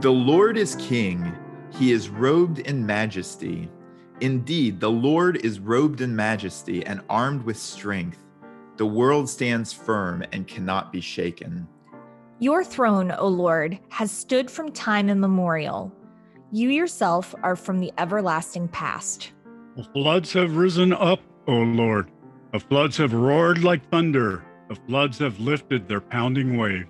The Lord is king, he is robed in majesty. Indeed, the Lord is robed in majesty and armed with strength. The world stands firm and cannot be shaken. Your throne, O Lord, has stood from time immemorial. You yourself are from the everlasting past. The floods have risen up, O Lord. The floods have roared like thunder. The floods have lifted their pounding waves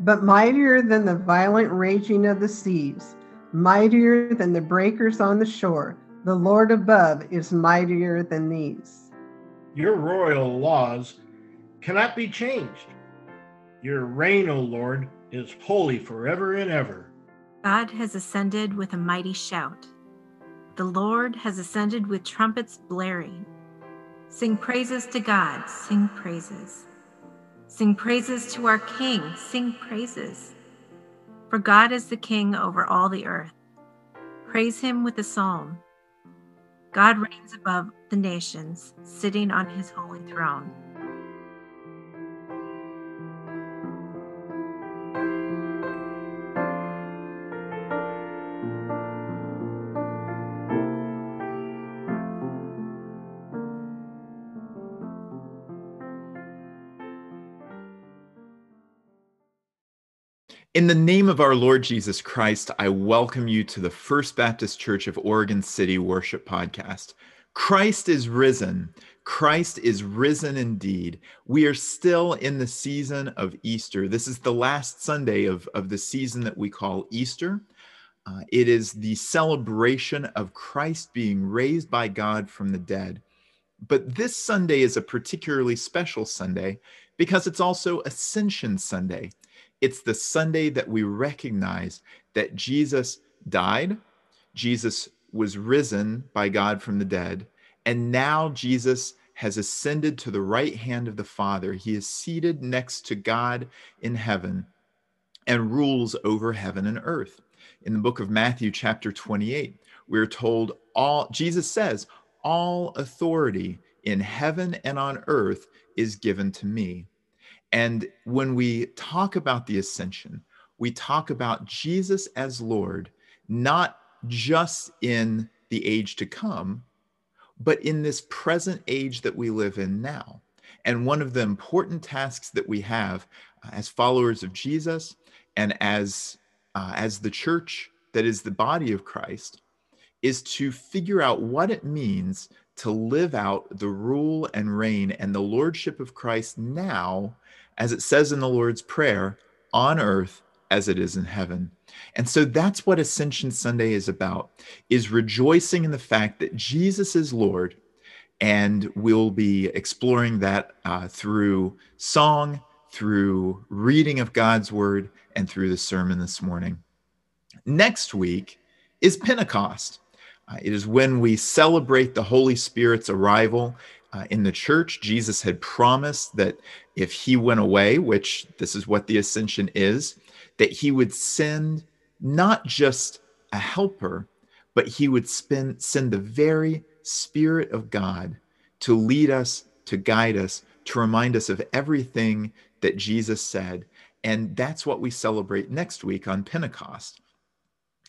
but mightier than the violent raging of the seas, mightier than the breakers on the shore. The Lord above is mightier than these. Your royal laws cannot be changed. Your reign, O Lord, is holy forever and ever. God has ascended with a mighty shout. The Lord has ascended with trumpets blaring. Sing praises to God, sing praises. Sing praises to our King, sing praises. For God is the King over all the earth. Praise him with a psalm. God reigns above the nations, sitting on his holy throne. In the name of our Lord Jesus Christ, I welcome you to the First Baptist Church of Oregon City Worship Podcast. Christ is risen. Christ is risen indeed. We are still in the season of Easter. This is the last Sunday of, of the season that we call Easter. Uh, it is the celebration of Christ being raised by God from the dead. But this Sunday is a particularly special Sunday because it's also Ascension Sunday. It's the Sunday that we recognize that Jesus died, Jesus was risen by God from the dead, and now Jesus has ascended to the right hand of the Father. He is seated next to God in heaven and rules over heaven and earth. In the book of Matthew, chapter 28, we're told all, Jesus says, all authority in heaven and on earth is given to me. And when we talk about the ascension, we talk about Jesus as Lord, not just in the age to come, but in this present age that we live in now. And one of the important tasks that we have uh, as followers of Jesus and as, uh, as the church that is the body of Christ is to figure out what it means to live out the rule and reign and the lordship of Christ now as it says in the Lord's Prayer, on earth as it is in heaven. And so that's what Ascension Sunday is about, is rejoicing in the fact that Jesus is Lord. And we'll be exploring that uh, through song, through reading of God's word, and through the sermon this morning. Next week is Pentecost. Uh, it is when we celebrate the Holy Spirit's arrival uh, in the church. Jesus had promised that if he went away, which this is what the ascension is, that he would send not just a helper, but he would spend, send the very Spirit of God to lead us, to guide us, to remind us of everything that Jesus said. And that's what we celebrate next week on Pentecost.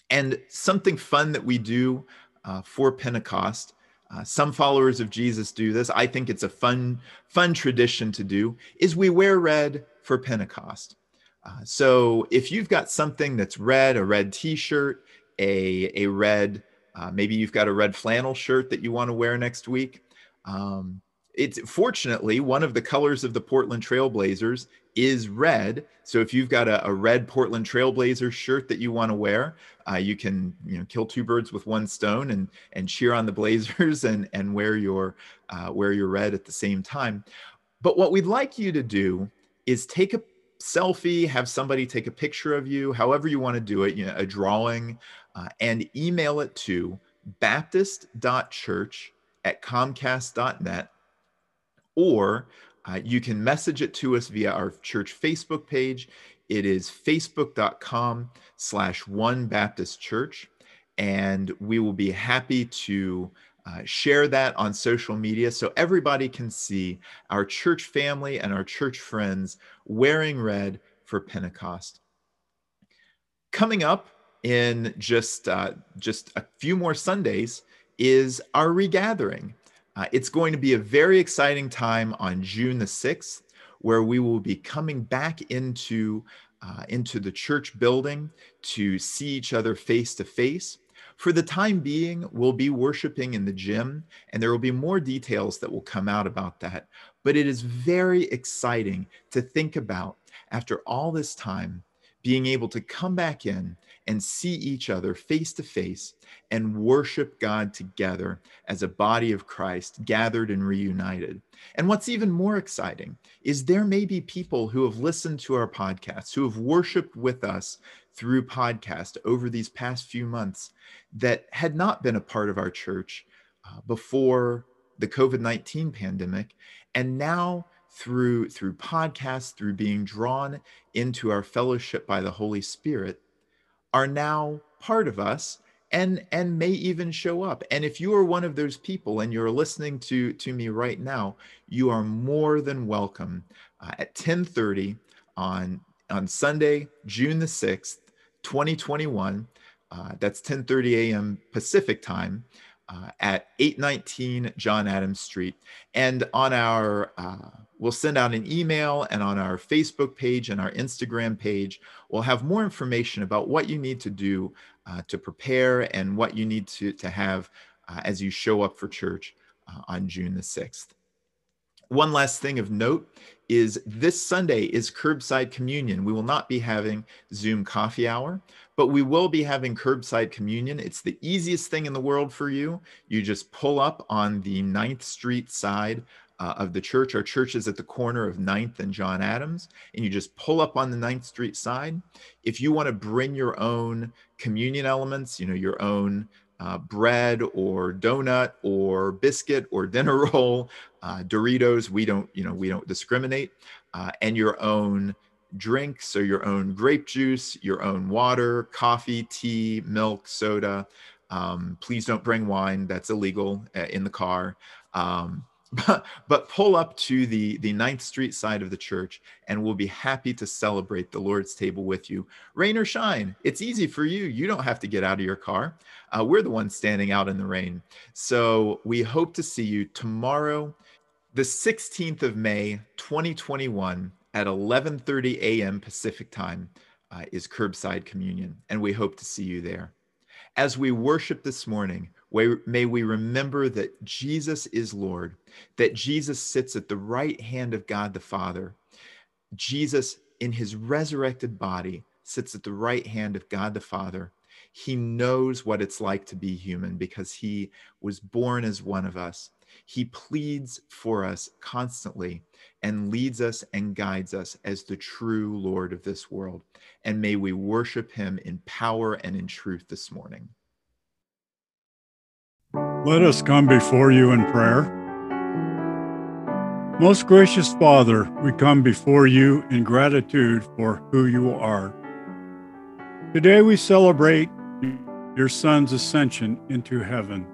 And something fun that we do uh, for Pentecost uh, some followers of Jesus do this. I think it's a fun, fun tradition to do. Is we wear red for Pentecost. Uh, so if you've got something that's red, a red T-shirt, a a red, uh, maybe you've got a red flannel shirt that you want to wear next week. Um, it's fortunately one of the colors of the Portland Trailblazers is red. So if you've got a, a red Portland Trailblazers shirt that you want to wear, uh, you can you know kill two birds with one stone and and cheer on the Blazers and and wear your uh, wear your red at the same time. But what we'd like you to do is take a selfie, have somebody take a picture of you, however you want to do it, you know, a drawing, uh, and email it to baptist.church at comcast.net or uh, you can message it to us via our church Facebook page. It is facebook.com slash one Baptist church. And we will be happy to uh, share that on social media so everybody can see our church family and our church friends wearing red for Pentecost. Coming up in just uh, just a few more Sundays is our regathering. Uh, it's going to be a very exciting time on June the 6th, where we will be coming back into, uh, into the church building to see each other face to face. For the time being, we'll be worshiping in the gym, and there will be more details that will come out about that. But it is very exciting to think about after all this time being able to come back in and see each other face to face and worship God together as a body of Christ gathered and reunited. And what's even more exciting is there may be people who have listened to our podcasts, who have worshiped with us through podcast over these past few months that had not been a part of our church uh, before the COVID-19 pandemic and now through through podcasts through being drawn into our fellowship by the Holy Spirit are now part of us and and may even show up and if you are one of those people and you're listening to to me right now you are more than welcome uh, at 10:30 on on Sunday June the 6th 2021 uh, that's 10:30 a.m. Pacific time uh, at 819 John Adams Street and on our uh, we'll send out an email and on our Facebook page and our Instagram page, we'll have more information about what you need to do uh, to prepare and what you need to, to have uh, as you show up for church uh, on June the 6th. One last thing of note is this Sunday is curbside communion. We will not be having Zoom coffee hour, but we will be having curbside communion. It's the easiest thing in the world for you. You just pull up on the 9th Street side uh, of the church. Our church is at the corner of 9th and John Adams, and you just pull up on the 9th Street side. If you want to bring your own communion elements, you know, your own uh, bread or donut or biscuit or dinner roll, uh, Doritos, we don't, you know, we don't discriminate, uh, and your own drinks or your own grape juice, your own water, coffee, tea, milk, soda. Um, please don't bring wine; that's illegal uh, in the car. Um, but, pull up to the, the Ninth Street side of the church and we'll be happy to celebrate the Lord's table with you. Rain or shine, it's easy for you. You don't have to get out of your car. Uh, we're the ones standing out in the rain. So we hope to see you tomorrow, the 16th of May, 2021 at 11:30 a.m. Pacific time uh, is curbside communion and we hope to see you there. As we worship this morning, May we remember that Jesus is Lord, that Jesus sits at the right hand of God the Father. Jesus, in his resurrected body, sits at the right hand of God the Father. He knows what it's like to be human because he was born as one of us. He pleads for us constantly and leads us and guides us as the true Lord of this world. And may we worship him in power and in truth this morning. Let us come before you in prayer. Most gracious Father, we come before you in gratitude for who you are. Today we celebrate your Son's ascension into heaven.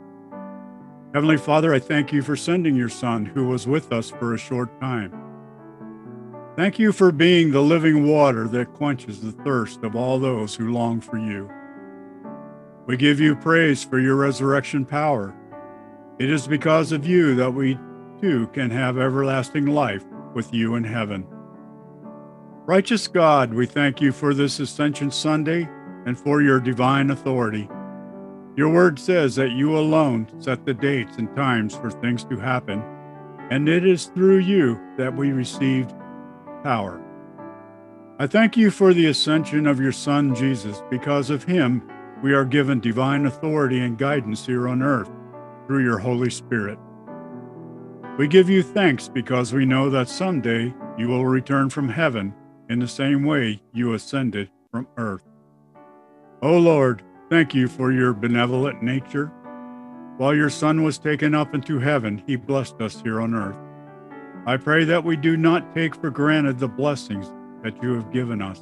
Heavenly Father, I thank you for sending your Son who was with us for a short time. Thank you for being the living water that quenches the thirst of all those who long for you. We give you praise for your resurrection power. It is because of you that we too can have everlasting life with you in heaven. Righteous God, we thank you for this Ascension Sunday and for your divine authority. Your word says that you alone set the dates and times for things to happen, and it is through you that we received power. I thank you for the ascension of your Son, Jesus. Because of him, we are given divine authority and guidance here on earth through your Holy Spirit. We give you thanks because we know that someday you will return from heaven in the same way you ascended from earth. O oh Lord, thank you for your benevolent nature. While your Son was taken up into heaven, he blessed us here on earth. I pray that we do not take for granted the blessings that you have given us.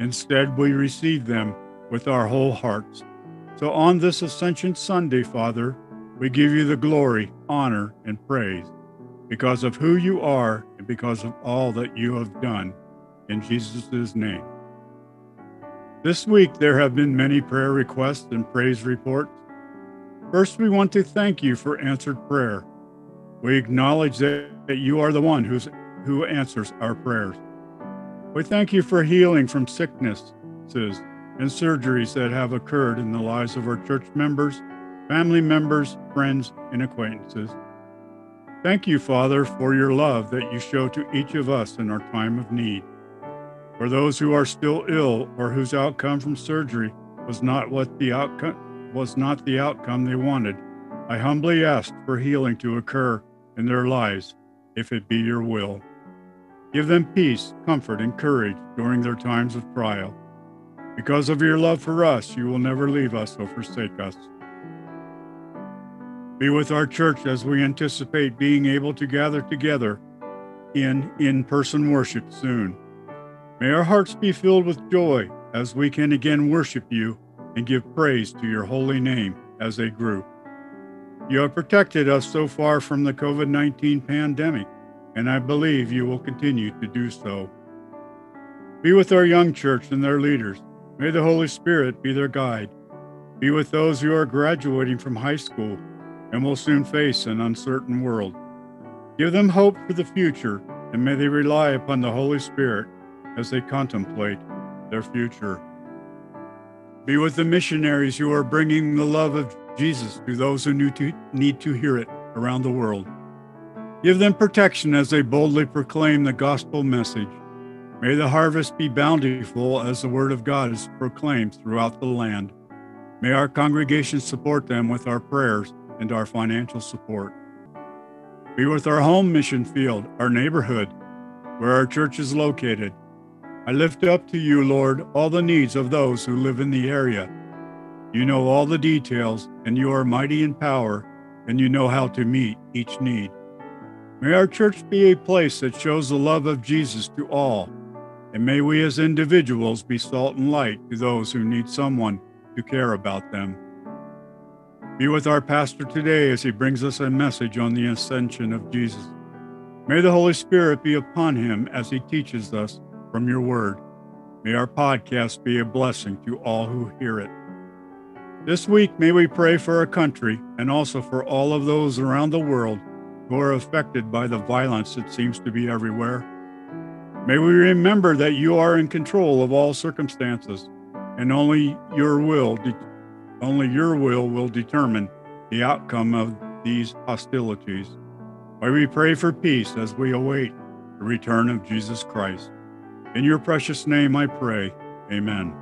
Instead, we receive them with our whole hearts. So on this Ascension Sunday, Father, we give you the glory, honor, and praise because of who you are and because of all that you have done. In Jesus' name. This week, there have been many prayer requests and praise reports. First, we want to thank you for answered prayer. We acknowledge that, you are the one who's, who answers our prayers. We thank you for healing from sicknesses and surgeries that have occurred in the lives of our church members, family members, friends, and acquaintances. Thank you, Father, for your love that you show to each of us in our time of need. For those who are still ill or whose outcome from surgery was not what the outcome was not the outcome they wanted, I humbly ask for healing to occur in their lives, if it be your will. Give them peace, comfort, and courage during their times of trial. Because of your love for us, you will never leave us or forsake us. Be with our church as we anticipate being able to gather together in in person worship soon. May our hearts be filled with joy as we can again worship you and give praise to your holy name as a group. You have protected us so far from the COVID 19 pandemic, and I believe you will continue to do so. Be with our young church and their leaders. May the Holy Spirit be their guide. Be with those who are graduating from high school and will soon face an uncertain world. Give them hope for the future, and may they rely upon the Holy Spirit as they contemplate their future. Be with the missionaries who are bringing the love of Jesus to those who need to need to hear it around the world. Give them protection as they boldly proclaim the gospel message. May the harvest be bountiful as the word of God is proclaimed throughout the land. May our congregation support them with our prayers and our financial support. Be with our home mission field, our neighborhood, where our church is located. I lift up to you, Lord, all the needs of those who live in the area. You know all the details, and you are mighty in power, and you know how to meet each need. May our church be a place that shows the love of Jesus to all and may we as individuals be salt and light to those who need someone to care about them. Be with our pastor today as he brings us a message on the ascension of Jesus. May the Holy Spirit be upon him as he teaches us from your word. May our podcast be a blessing to all who hear it. This week, may we pray for our country and also for all of those around the world who are affected by the violence that seems to be everywhere. May we remember that you are in control of all circumstances, and only your will, de- only your will will determine the outcome of these hostilities. May we pray for peace as we await the return of Jesus Christ. In your precious name I pray. Amen.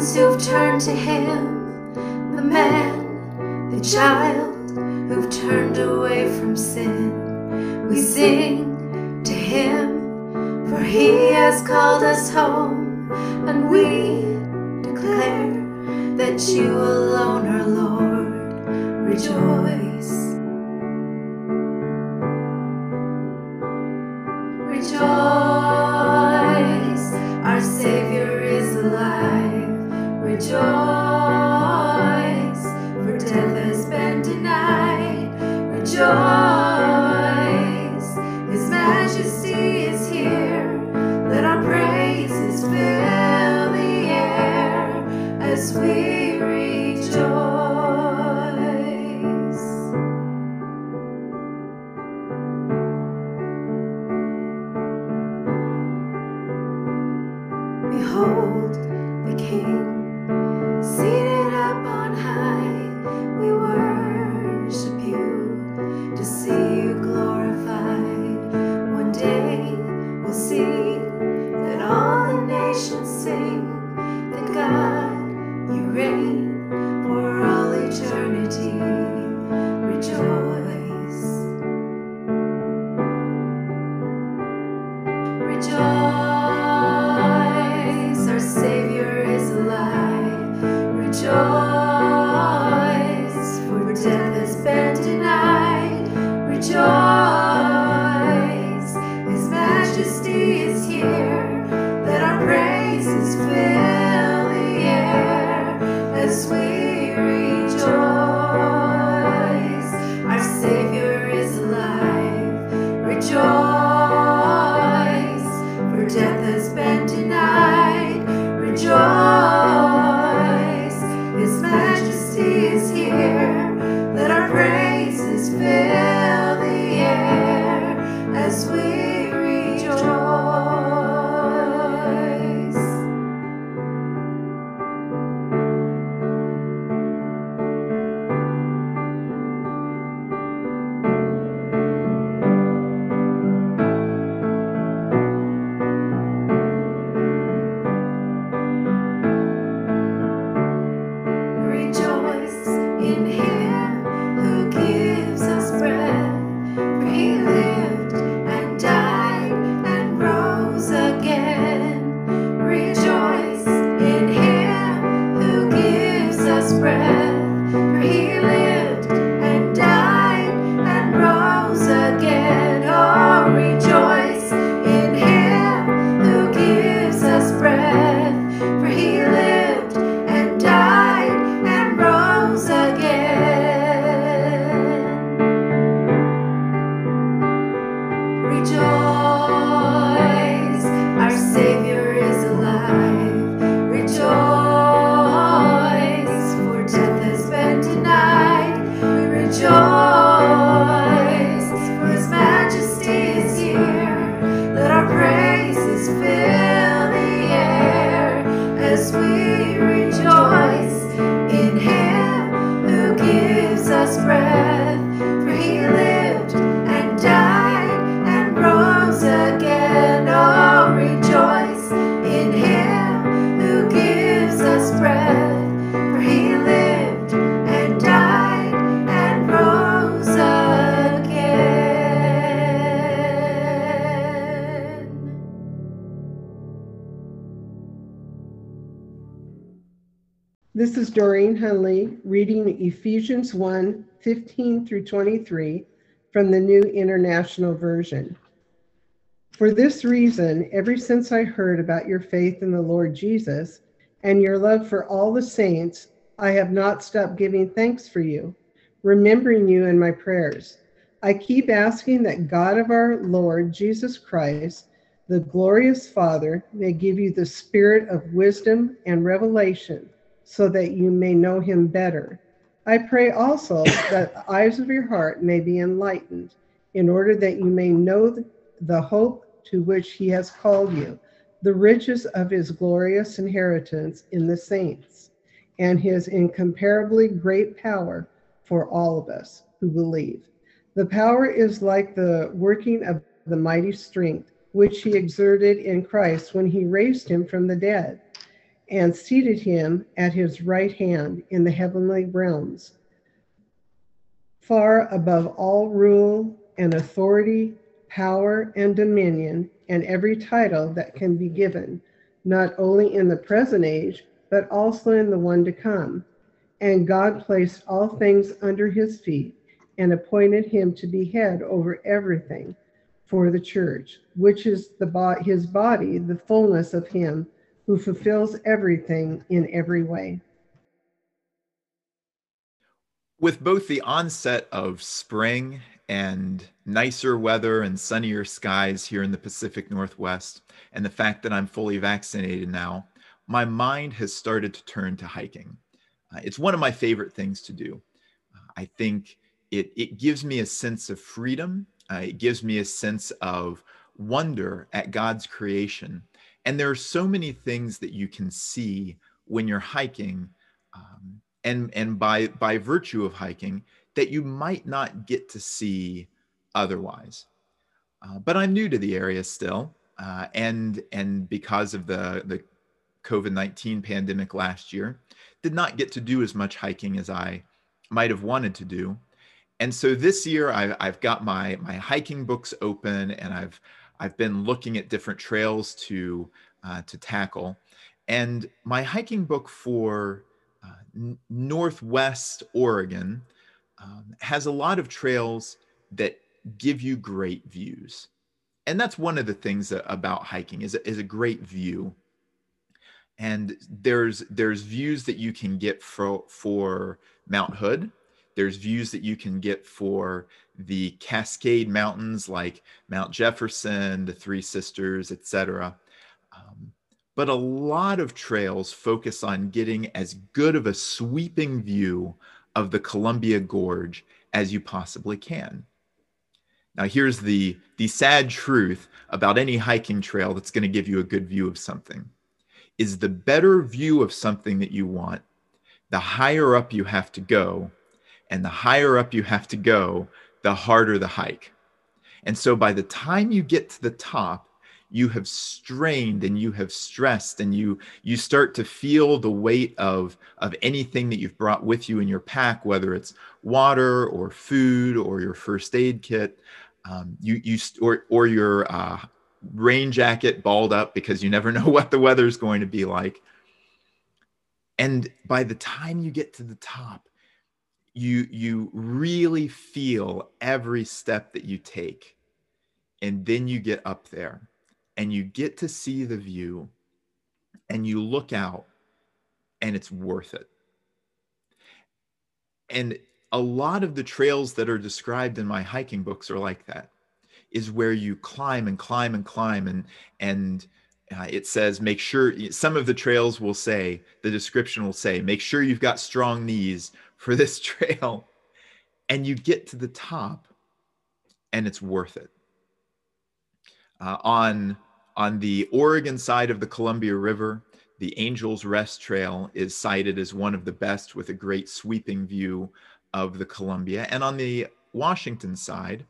Ones who've turned to him, the man the child who've turned away from sin. We sing to him, for he has called us home, and we declare that you alone are Lord. Rejoice, alive. Doreen Hunley reading Ephesians 1 15 through 23 from the New International Version. For this reason, ever since I heard about your faith in the Lord Jesus and your love for all the saints, I have not stopped giving thanks for you, remembering you in my prayers. I keep asking that God of our Lord Jesus Christ, the glorious Father, may give you the spirit of wisdom and revelation so that you may know him better. I pray also that the eyes of your heart may be enlightened, in order that you may know the- hope to which he has called you, the riches of his glorious inheritance in the saints, and his incomparably great power for all of us who believe. The power is like the working of the mighty strength which he exerted in Christ when he raised him from the dead and seated him at his right hand in the heavenly realms, far above all rule and authority, power and dominion, and every title that can be given, not only in the present age, but also in the one to come. And God placed all things under his feet and appointed him to be head over everything for the church, which is the bo- his body, the fullness of him who fulfills everything in every way. With both the onset of spring and nicer weather and sunnier skies here in the Pacific Northwest, and the fact that I'm fully vaccinated now, my mind has started to turn to hiking. Uh, it's one of my favorite things to do. Uh, I think it, it gives me a sense of freedom, uh, it gives me a sense of wonder at God's creation. And there are so many things that you can see when you're hiking, um, and and by by virtue of hiking, that you might not get to see otherwise. Uh, but I'm new to the area still, uh, and and because of the the COVID nineteen pandemic last year, did not get to do as much hiking as I might have wanted to do. And so this year, I, I've got my my hiking books open, and I've I've been looking at different trails to uh, to tackle. And my hiking book for uh, Northwest Oregon um, has a lot of trails that give you great views. And that's one of the things about hiking is, is a great view. And there's there's views that you can get for for Mount Hood. There's views that you can get for the Cascade Mountains like Mount Jefferson, the Three Sisters, etc. Um, but a lot of trails focus on getting as good of a sweeping view of the Columbia Gorge as you possibly can. Now, here's the, the sad truth about any hiking trail that's going to give you a good view of something is the better view of something that you want, the higher up you have to go. And the higher up you have to go, the harder the hike. And so by the time you get to the top, you have strained and you have stressed and you you start to feel the weight of of anything that you've brought with you in your pack whether it's water or food or your first aid kit um, you you or or your uh, rain jacket balled up because you never know what the weather is going to be like and by the time you get to the top you you really feel every step that you take and then you get up there and you get to see the view and you look out and it's worth it. And a lot of the trails that are described in my hiking books are like that is where you climb and climb and climb and and uh, it says make sure some of the trails will say the description will say make sure you've got strong knees for this trail and you get to the top and it's worth it uh, on on the Oregon side of the Columbia River, the Angels Rest Trail is cited as one of the best with a great sweeping view of the Columbia. And on the Washington side,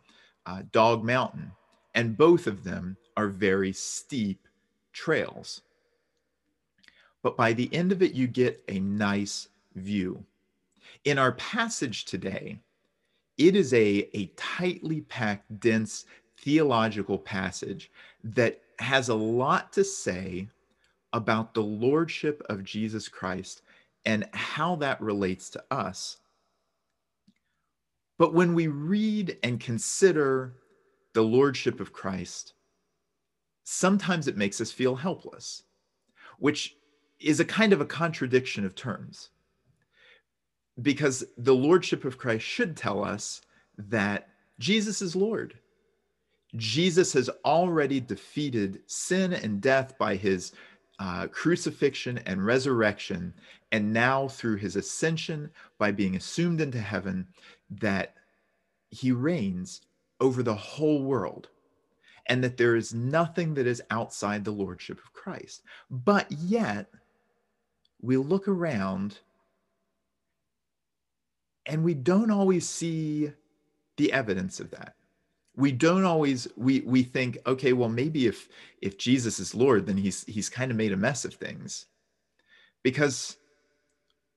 uh, Dog Mountain. And both of them are very steep trails. But by the end of it, you get a nice view. In our passage today, it is a, a tightly packed, dense theological passage that has a lot to say about the lordship of Jesus Christ and how that relates to us. But when we read and consider the lordship of Christ, sometimes it makes us feel helpless, which is a kind of a contradiction of terms. Because the lordship of Christ should tell us that Jesus is Lord Jesus has already defeated sin and death by his uh, crucifixion and resurrection, and now through his ascension by being assumed into heaven, that he reigns over the whole world, and that there is nothing that is outside the lordship of Christ. But yet, we look around and we don't always see the evidence of that. We don't always we we think okay well maybe if if jesus is lord then he's he's kind of made a mess of things. Because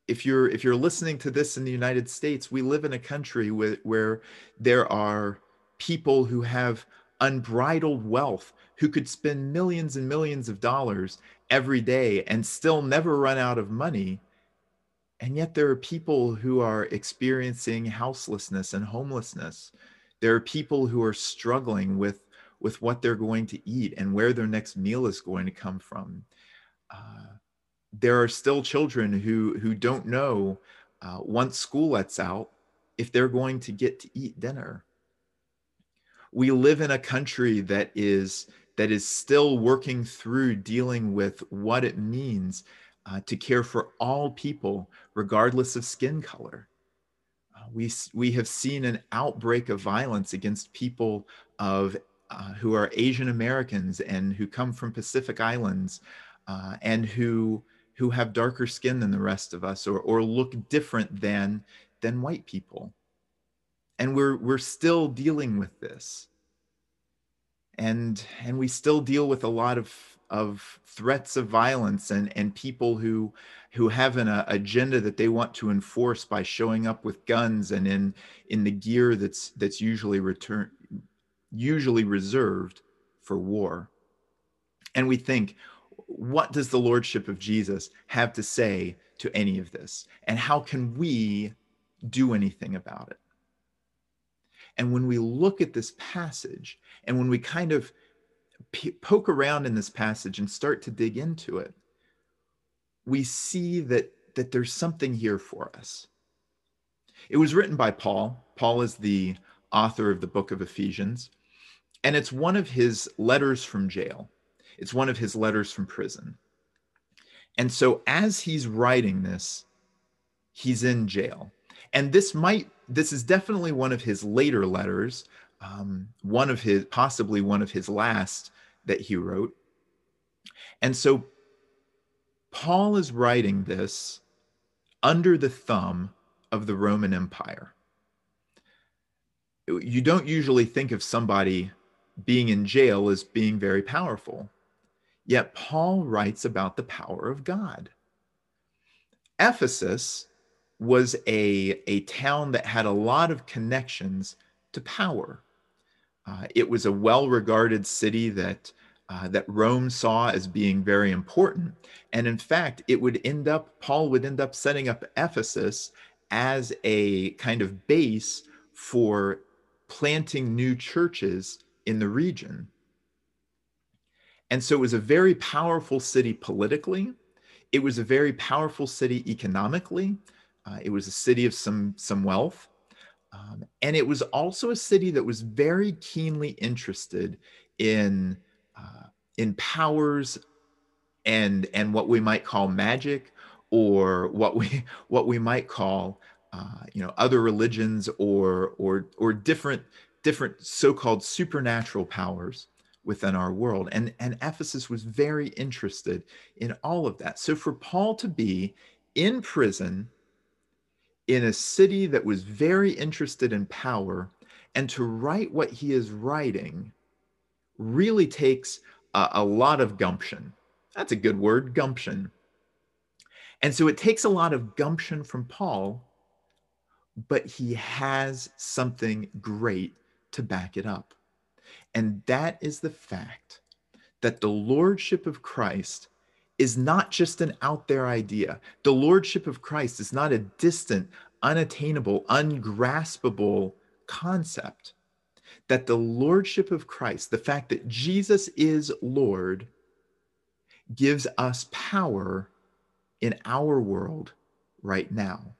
if you're if you're listening to this in the united states we live in a country with, where there are people who have unbridled wealth who could spend millions and millions of dollars every day and still never run out of money and yet there are people who are experiencing houselessness and homelessness there are people who are struggling with with what they're going to eat and where their next meal is going to come from. Uh, there are still children who who don't know uh, once school lets out if they're going to get to eat dinner. We live in a country that is that is still working through dealing with what it means uh, to care for all people, regardless of skin color we, we have seen an outbreak of violence against people of uh, who are Asian Americans and who come from Pacific Islands uh, and who who have darker skin than the rest of us or, or look different than than white people. And we're we're still dealing with this. And and we still deal with a lot of of threats of violence and and people who who have an uh, agenda that they want to enforce by showing up with guns and in in the gear that's that's usually return usually reserved for war. And we think, what does the lordship of Jesus have to say to any of this? And how can we do anything about it? And when we look at this passage and when we kind of poke around in this passage and start to dig into it, we see that, that there's something here for us. It was written by Paul. Paul is the author of the book of Ephesians, and it's one of his letters from jail. It's one of his letters from prison. And so as he's writing this, he's in jail. And this might, this is definitely one of his later letters, um, one of his, possibly one of his last that he wrote. And so Paul is writing this under the thumb of the Roman Empire. You don't usually think of somebody being in jail as being very powerful. Yet Paul writes about the power of God. Ephesus was a, a town that had a lot of connections to power. Uh, it was a well regarded city that, uh, that Rome saw as being very important. And in fact, it would end up, Paul would end up setting up Ephesus as a kind of base for planting new churches in the region. And so it was a very powerful city politically. It was a very powerful city economically. Uh, it was a city of some, some wealth. Um, and it was also a city that was very keenly interested in, uh, in powers and, and what we might call magic or what we, what we might call uh, you know, other religions or, or, or different, different so-called supernatural powers within our world. And, and Ephesus was very interested in all of that. So for Paul to be in prison in a city that was very interested in power and to write what he is writing really takes a, a lot of gumption. That's a good word, gumption. And so it takes a lot of gumption from Paul, but he has something great to back it up. And that is the fact that the lordship of Christ is not just an out there idea. The lordship of Christ is not a distant, unattainable, ungraspable concept. That the lordship of Christ, the fact that Jesus is Lord, gives us power in our world right now.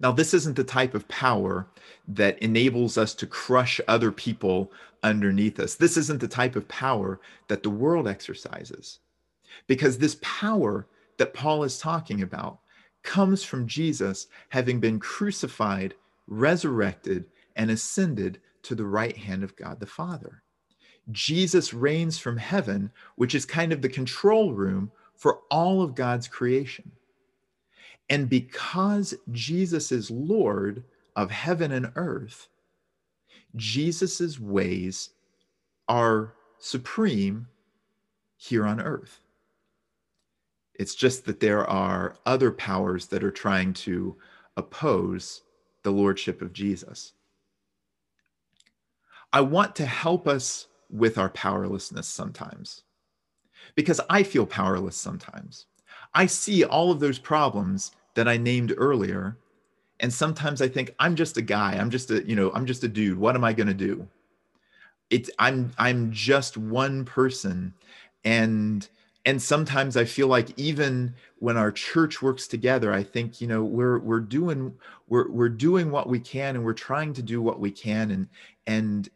Now, this isn't the type of power that enables us to crush other people underneath us. This isn't the type of power that the world exercises. Because this power that Paul is talking about comes from Jesus having been crucified, resurrected, and ascended to the right hand of God the Father. Jesus reigns from heaven, which is kind of the control room for all of God's creation. And because Jesus is Lord of heaven and earth, Jesus's ways are supreme here on earth. It's just that there are other powers that are trying to oppose the lordship of Jesus. I want to help us with our powerlessness sometimes because I feel powerless sometimes. I see all of those problems that I named earlier. And sometimes I think I'm just a guy. I'm just a, you know, I'm just a dude. What am I going to do? It's I'm I'm just one person and and sometimes I feel like even when our church works together, I think, you know, we're we're doing we're we're doing what we can and we're trying to do what we can and and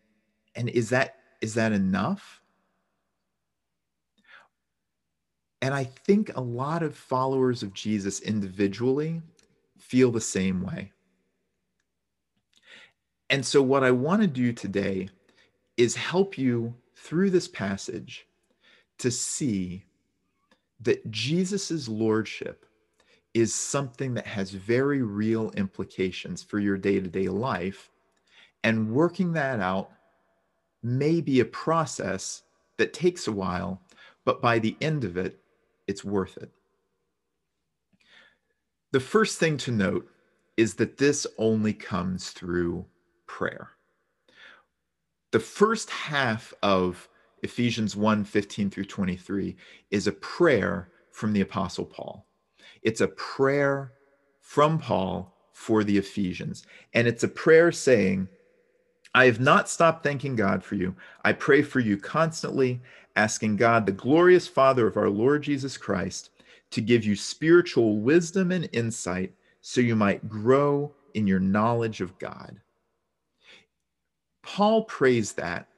and is that is that enough? And I think a lot of followers of Jesus individually feel the same way. And so, what I want to do today is help you through this passage to see that Jesus' lordship is something that has very real implications for your day to day life. And working that out may be a process that takes a while, but by the end of it, it's worth it. The first thing to note is that this only comes through prayer. The first half of Ephesians 1 15 through 23 is a prayer from the Apostle Paul. It's a prayer from Paul for the Ephesians. And it's a prayer saying, I have not stopped thanking God for you. I pray for you constantly, asking God, the glorious Father of our Lord Jesus Christ, to give you spiritual wisdom and insight so you might grow in your knowledge of God. Paul prays that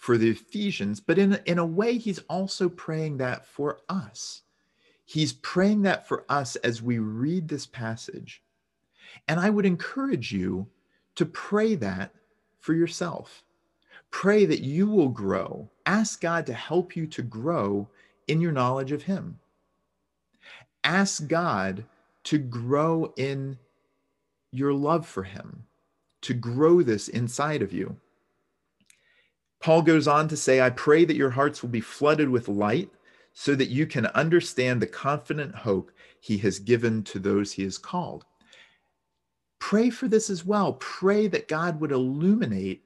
for the Ephesians, but in, in a way, he's also praying that for us. He's praying that for us as we read this passage. And I would encourage you to pray that for yourself. Pray that you will grow. Ask God to help you to grow in your knowledge of Him. Ask God to grow in your love for Him, to grow this inside of you. Paul goes on to say, I pray that your hearts will be flooded with light so that you can understand the confident hope he has given to those he has called. Pray for this as well. Pray that God would illuminate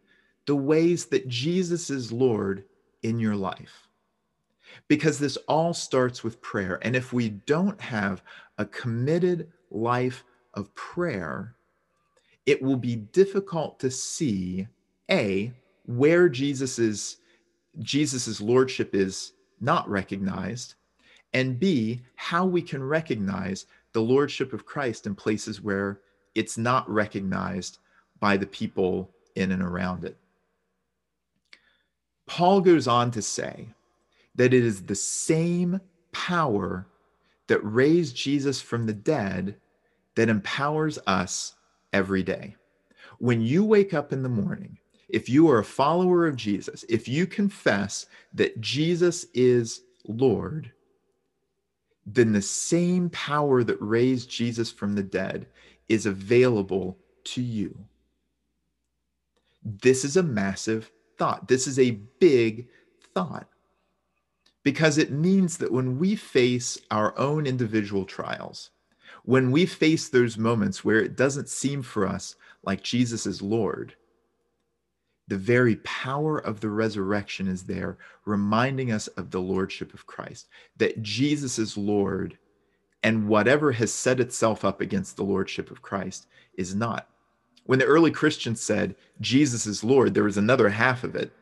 the ways that Jesus is Lord in your life. Because this all starts with prayer. And if we don't have a committed life of prayer, it will be difficult to see A, where Jesus's Jesus's lordship is not recognized, and B, how we can recognize the lordship of Christ in places where it's not recognized by the people in and around it. Paul goes on to say that it is the same power that raised Jesus from the dead that empowers us every day. When you wake up in the morning, if you are a follower of Jesus, if you confess that Jesus is Lord, then the same power that raised Jesus from the dead is available to you. This is a massive thought. This is a big thought because it means that when we face our own individual trials, when we face those moments where it doesn't seem for us like Jesus is Lord, the very power of the resurrection is there, reminding us of the lordship of Christ, that Jesus is Lord, and whatever has set itself up against the lordship of Christ is not. When the early Christians said Jesus is Lord, there was another half of it,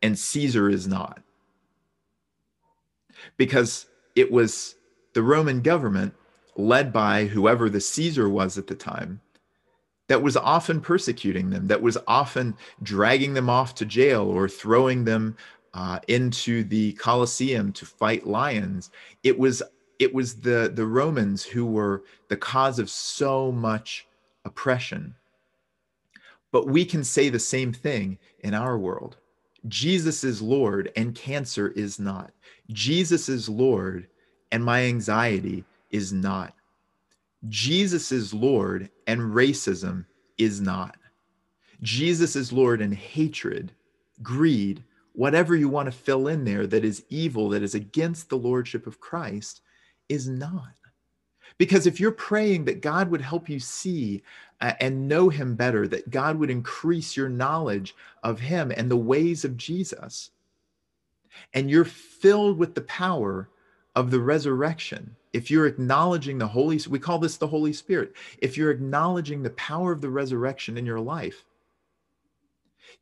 and Caesar is not. Because it was the Roman government, led by whoever the Caesar was at the time, that was often persecuting them, that was often dragging them off to jail or throwing them uh, into the Colosseum to fight lions. It was it was the the Romans who were the cause of so much oppression. But we can say the same thing in our world. Jesus is Lord and cancer is not. Jesus is Lord and my anxiety is not. Jesus is Lord and racism is not. Jesus is Lord and hatred, greed, whatever you want to fill in there that is evil, that is against the Lordship of Christ, is not. Because if you're praying that God would help you see uh, and know Him better, that God would increase your knowledge of Him and the ways of Jesus, and you're filled with the power of the resurrection, if you're acknowledging the Holy, we call this the Holy Spirit, if you're acknowledging the power of the resurrection in your life,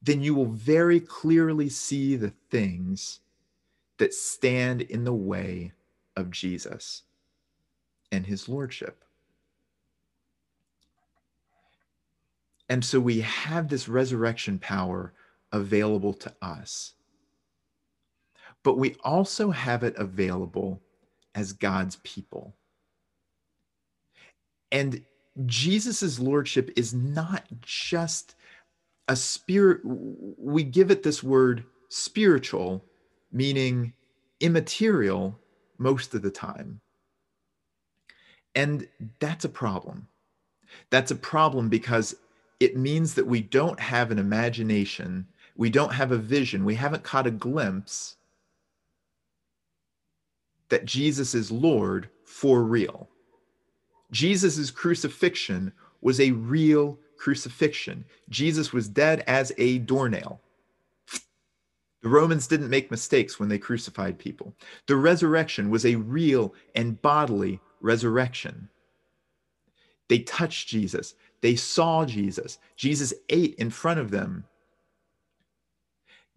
then you will very clearly see the things that stand in the way of Jesus and his lordship. And so we have this resurrection power available to us. But we also have it available as God's people. And Jesus's lordship is not just a spirit, we give it this word spiritual, meaning immaterial most of the time. And that's a problem. That's a problem because it means that we don't have an imagination, we don't have a vision, we haven't caught a glimpse that Jesus is Lord for real. Jesus' crucifixion was a real crucifixion. Jesus was dead as a doornail. The Romans didn't make mistakes when they crucified people. The resurrection was a real and bodily resurrection. They touched Jesus. They saw Jesus. Jesus ate in front of them.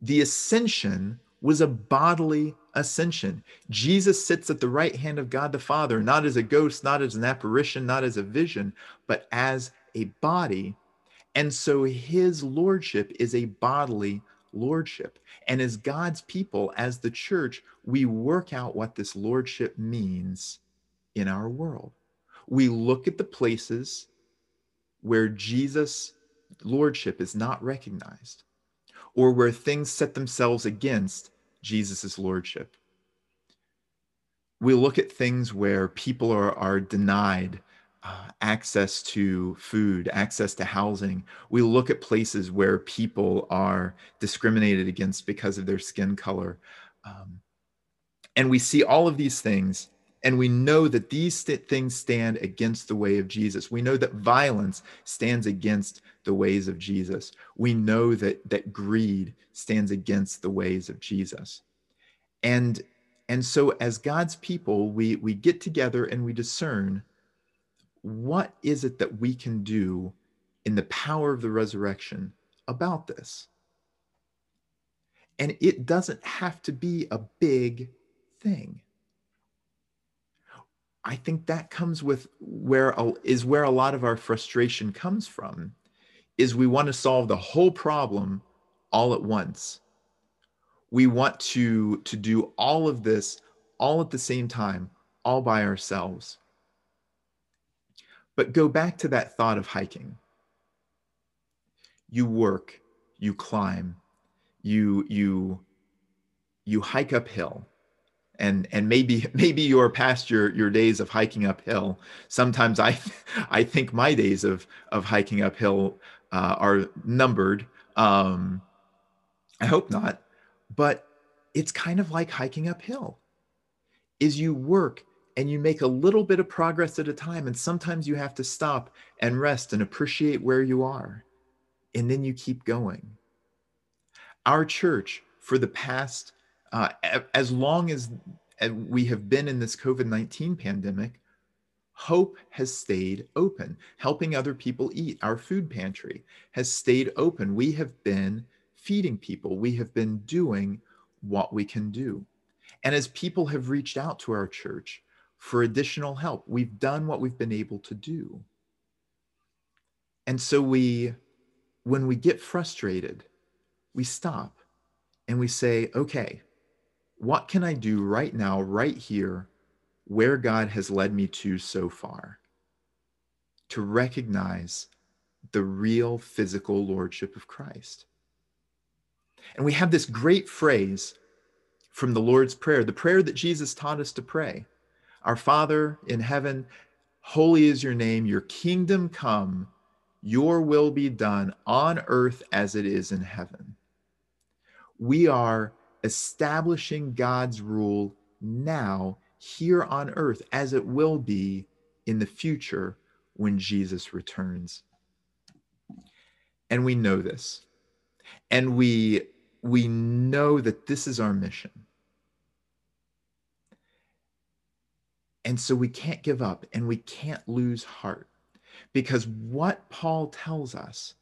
The ascension was a bodily ascension. Jesus sits at the right hand of God the Father, not as a ghost, not as an apparition, not as a vision, but as a body. And so his lordship is a bodily lordship. And as God's people, as the church, we work out what this lordship means in our world. We look at the places where Jesus' lordship is not recognized or where things set themselves against Jesus' lordship. We look at things where people are, are denied uh, access to food, access to housing. We look at places where people are discriminated against because of their skin color. Um, and we see all of these things and we know that these st- things stand against the way of Jesus. We know that violence stands against the ways of Jesus. We know that, that greed stands against the ways of Jesus. And, and so, as God's people, we, we get together and we discern what is it that we can do in the power of the resurrection about this. And it doesn't have to be a big thing. I think that comes with where is where a lot of our frustration comes from is we want to solve the whole problem all at once. We want to to do all of this all at the same time, all by ourselves. But go back to that thought of hiking. You work, you climb, you you you hike uphill and and maybe maybe you're past your your days of hiking uphill sometimes i i think my days of of hiking uphill uh, are numbered. Um i hope not but it's kind of like hiking uphill. Is you work and you make a little bit of progress at a time and sometimes you have to stop and rest and appreciate where you are and then you keep going. Our church for the past uh, as long as we have been in this COVID 19 pandemic, Hope has stayed open, helping other people eat. Our food pantry has stayed open. We have been feeding people, we have been doing what we can do. And as people have reached out to our church for additional help, we've done what we've been able to do. And so we, when we get frustrated, we stop and we say, okay, what can I do right now, right here, where God has led me to so far? To recognize the real physical lordship of Christ. And we have this great phrase from the Lord's Prayer, the prayer that Jesus taught us to pray Our Father in heaven, holy is your name, your kingdom come, your will be done on earth as it is in heaven. We are establishing God's rule now here on earth as it will be in the future when Jesus returns. And we know this. And we we know that this is our mission. And so we can't give up and we can't lose heart because what Paul tells us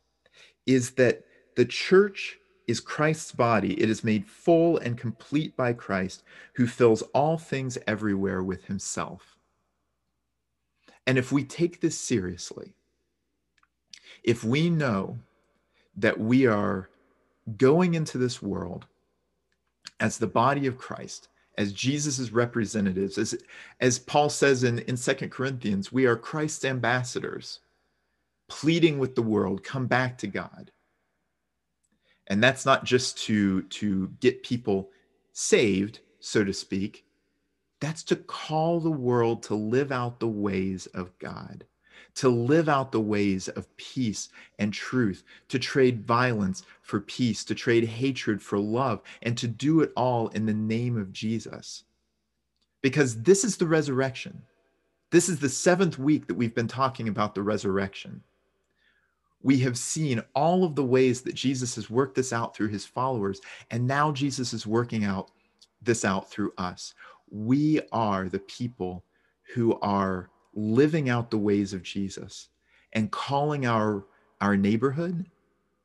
is that the church is Christ's body. It is made full and complete by Christ, who fills all things everywhere with himself. And if we take this seriously, if we know that we are going into this world as the body of Christ, as Jesus' representatives, as, as Paul says in, in 2 Corinthians, we are Christ's ambassadors, pleading with the world, come back to God And that's not just to, to get people saved, so to speak. That's to call the world to live out the ways of God, to live out the ways of peace and truth, to trade violence for peace, to trade hatred for love, and to do it all in the name of Jesus. Because this is the resurrection. This is the seventh week that we've been talking about the resurrection we have seen all of the ways that Jesus has worked this out through his followers. And now Jesus is working out this out through us. We are the people who are living out the ways of Jesus and calling our, our neighborhood,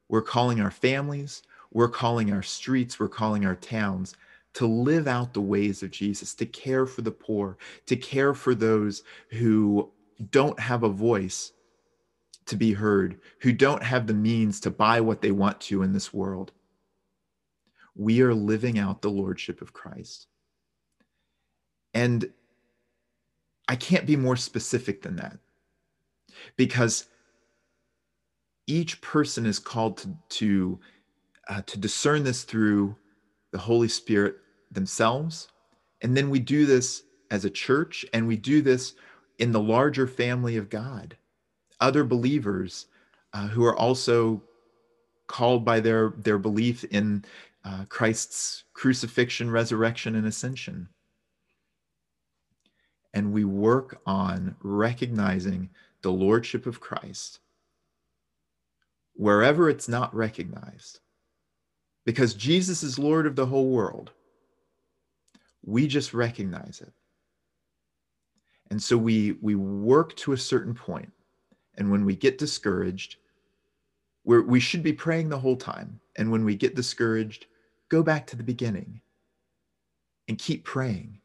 we're calling our families, we're calling our streets, we're calling our towns to live out the ways of Jesus, to care for the poor, to care for those who don't have a voice to be heard, who don't have the means to buy what they want to in this world. We are living out the Lordship of Christ. And I can't be more specific than that because each person is called to, to, uh, to discern this through the Holy Spirit themselves. And then we do this as a church and we do this in the larger family of God other believers uh, who are also called by their their belief in uh, Christ's crucifixion, resurrection, and ascension. And we work on recognizing the lordship of Christ wherever it's not recognized. Because Jesus is Lord of the whole world. We just recognize it. And so we, we work to a certain point and when we get discouraged, we're, we should be praying the whole time. And when we get discouraged, go back to the beginning and keep praying.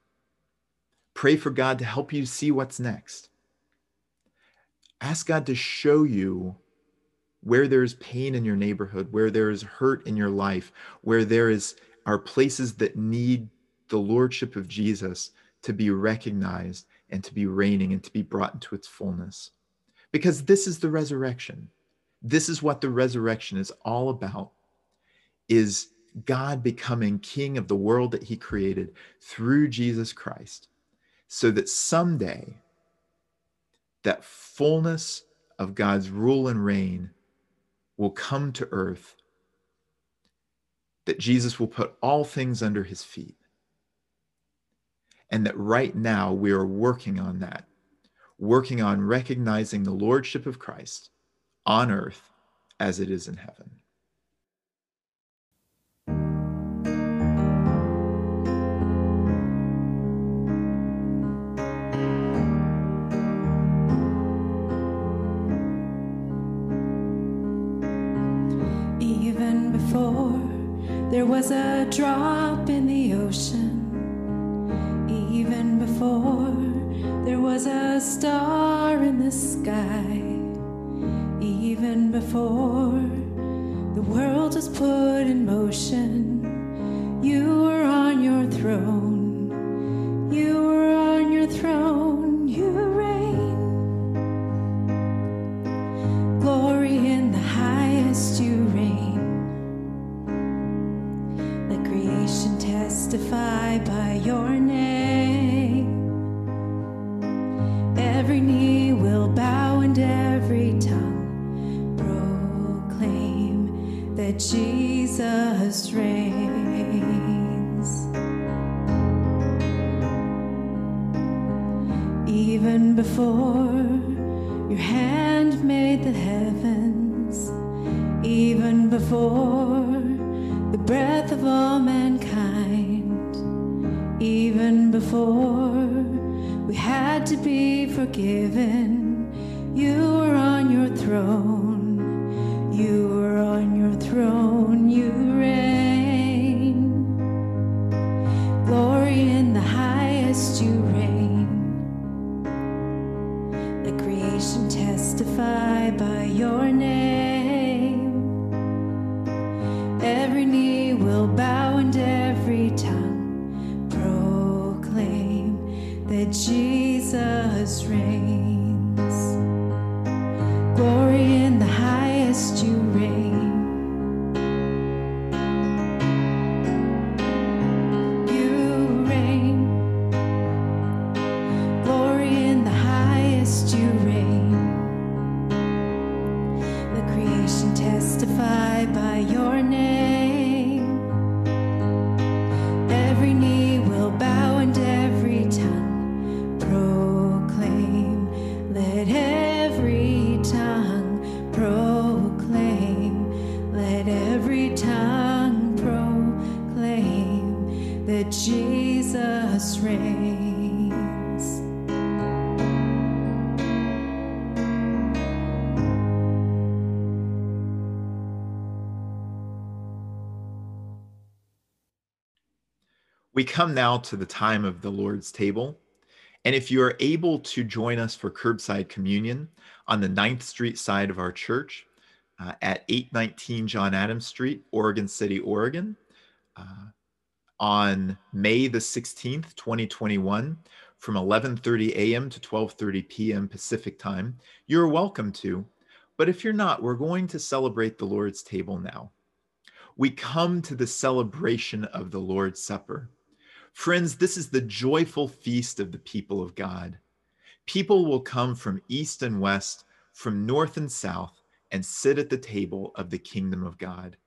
Pray for God to help you see what's next. Ask God to show you where there's pain in your neighborhood, where there is hurt in your life, where there is are places that need the lordship of Jesus to be recognized and to be reigning and to be brought into its fullness because this is the resurrection. This is what the resurrection is all about is God becoming king of the world that he created through Jesus Christ so that someday that fullness of God's rule and reign will come to earth that Jesus will put all things under his feet and that right now we are working on that working on recognizing the lordship of Christ on earth as it is in heaven. Even before there was a drop in the ocean, even before was a star in the sky, even before the world was put in motion. You were on your throne, you were Jesus reigns. Even before your hand made the heavens, even before the breath of all mankind, even before we had to be forgiven. You were on your throne. You come now to the time of the Lord's table. And if you are able to join us for curbside communion on the 9th Street side of our church uh, at 819 John Adams Street, Oregon City, Oregon, uh, on May the 16th, 2021, from 11:30 a.m. to 12:30 p.m. Pacific time, you're welcome to. But if you're not, we're going to celebrate the Lord's table now. We come to the celebration of the Lord's Supper. Friends, this is the joyful feast of the people of God. People will come from east and west, from north and south, and sit at the table of the kingdom of God.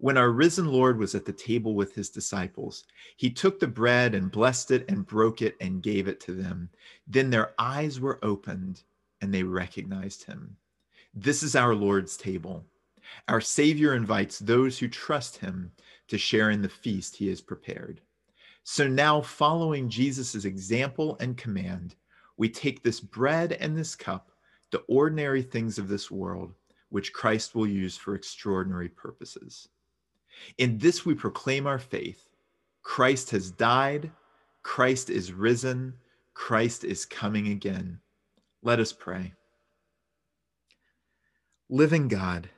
When our risen Lord was at the table with his disciples, he took the bread and blessed it and broke it and gave it to them. Then their eyes were opened and they recognized him. This is our Lord's table. Our Savior invites those who trust him to share in the feast he has prepared. So now, following Jesus' example and command, we take this bread and this cup, the ordinary things of this world, which Christ will use for extraordinary purposes. In this, we proclaim our faith Christ has died, Christ is risen, Christ is coming again. Let us pray. Living God,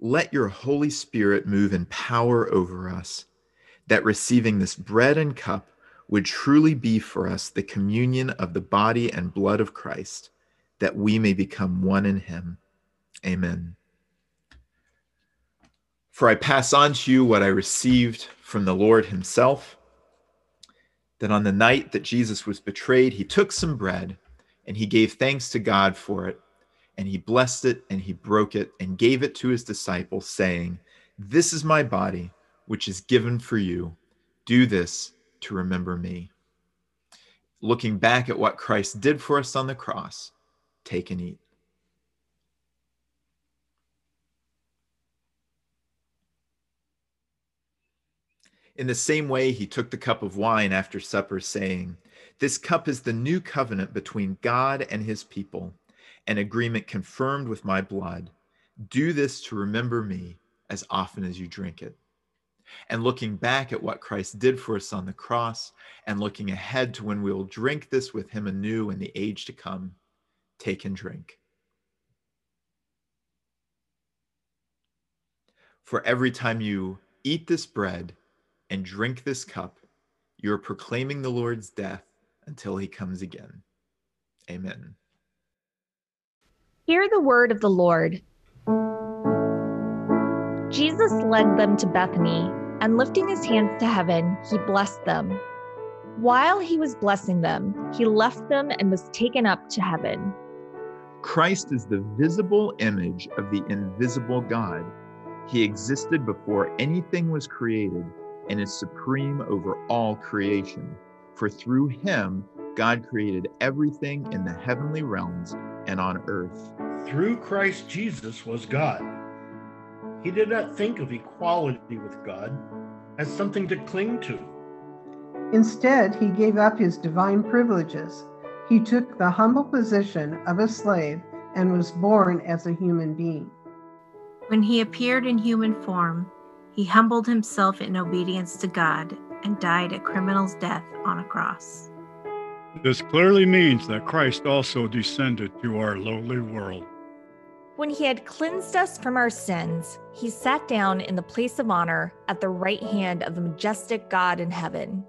let your Holy Spirit move in power over us that receiving this bread and cup would truly be for us the communion of the body and blood of Christ, that we may become one in him. Amen. For I pass on to you what I received from the Lord himself that on the night that Jesus was betrayed, he took some bread and he gave thanks to God for it. And he blessed it and he broke it and gave it to his disciples, saying, This is my body which is given for you. Do this to remember me. Looking back at what Christ did for us on the cross, take and eat. In the same way, he took the cup of wine after supper, saying, This cup is the new covenant between God and his people, an agreement confirmed with my blood. Do this to remember me as often as you drink it and looking back at what Christ did for us on the cross and looking ahead to when we will drink this with him anew in the age to come, take and drink. For every time you eat this bread and drink this cup, you are proclaiming the Lord's death until he comes again. Amen. Hear the word of the Lord. Jesus led them to Bethany and lifting his hands to heaven, he blessed them. While he was blessing them, he left them and was taken up to heaven. Christ is the visible image of the invisible God. He existed before anything was created and is supreme over all creation. For through him, God created everything in the heavenly realms and on earth. Through Christ Jesus was God he did not think of equality with God as something to cling to. Instead, he gave up his divine privileges. He took the humble position of a slave and was born as a human being. When he appeared in human form, he humbled himself in obedience to God and died a criminal's death on a cross. This clearly means that Christ also descended to our lowly world. When he had cleansed us from our sins, he sat down in the place of honor at the right hand of the majestic God in heaven.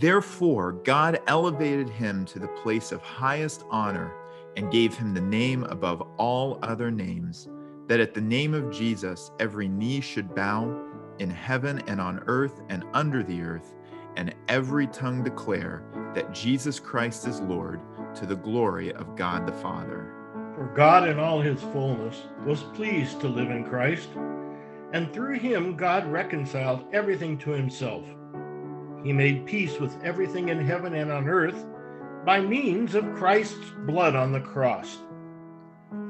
Therefore, God elevated him to the place of highest honor and gave him the name above all other names, that at the name of Jesus every knee should bow in heaven and on earth and under the earth, and every tongue declare that Jesus Christ is Lord to the glory of God the Father. For God in all his fullness was pleased to live in Christ, and through him God reconciled everything to himself. He made peace with everything in heaven and on earth by means of Christ's blood on the cross.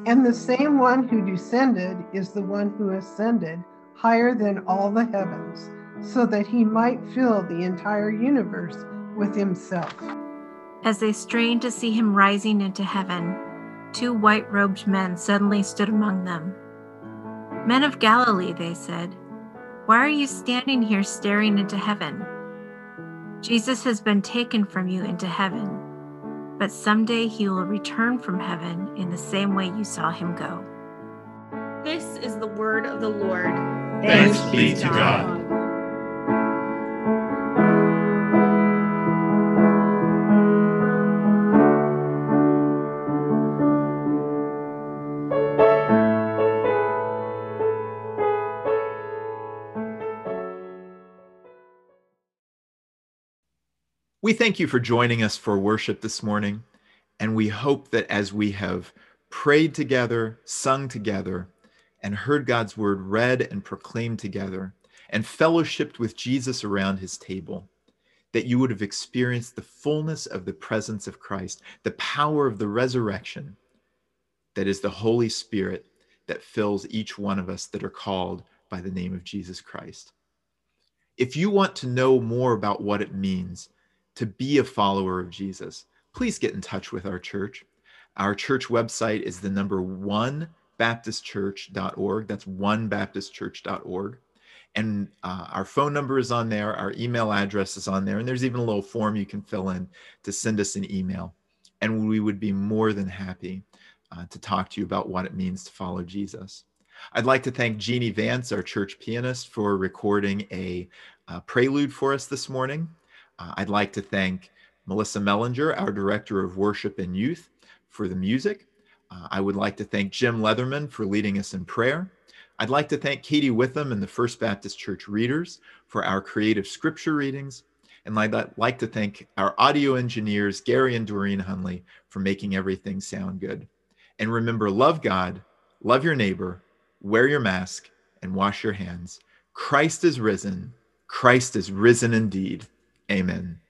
And the same one who descended is the one who ascended higher than all the heavens, so that he might fill the entire universe with himself. As they strained to see him rising into heaven, two white robed men suddenly stood among them. Men of Galilee, they said, why are you standing here staring into heaven? Jesus has been taken from you into heaven, but someday he will return from heaven in the same way you saw him go. This is the word of the Lord. Thanks be to God. We thank you for joining us for worship this morning. And we hope that as we have prayed together, sung together, and heard God's word read and proclaimed together, and fellowshipped with Jesus around his table, that you would have experienced the fullness of the presence of Christ, the power of the resurrection that is the Holy Spirit that fills each one of us that are called by the name of Jesus Christ. If you want to know more about what it means, to be a follower of Jesus, please get in touch with our church. Our church website is the number one baptistchurch.org. That's onebaptistchurch.org. And uh, our phone number is on there. Our email address is on there. And there's even a little form you can fill in to send us an email. And we would be more than happy uh, to talk to you about what it means to follow Jesus. I'd like to thank Jeannie Vance, our church pianist, for recording a uh, prelude for us this morning. Uh, I'd like to thank Melissa Mellinger, our Director of Worship and Youth, for the music. Uh, I would like to thank Jim Leatherman for leading us in prayer. I'd like to thank Katie Witham and the First Baptist Church readers for our creative scripture readings. And I'd like to thank our audio engineers, Gary and Doreen Hunley, for making everything sound good. And remember, love God, love your neighbor, wear your mask, and wash your hands. Christ is risen. Christ is risen indeed. Amen.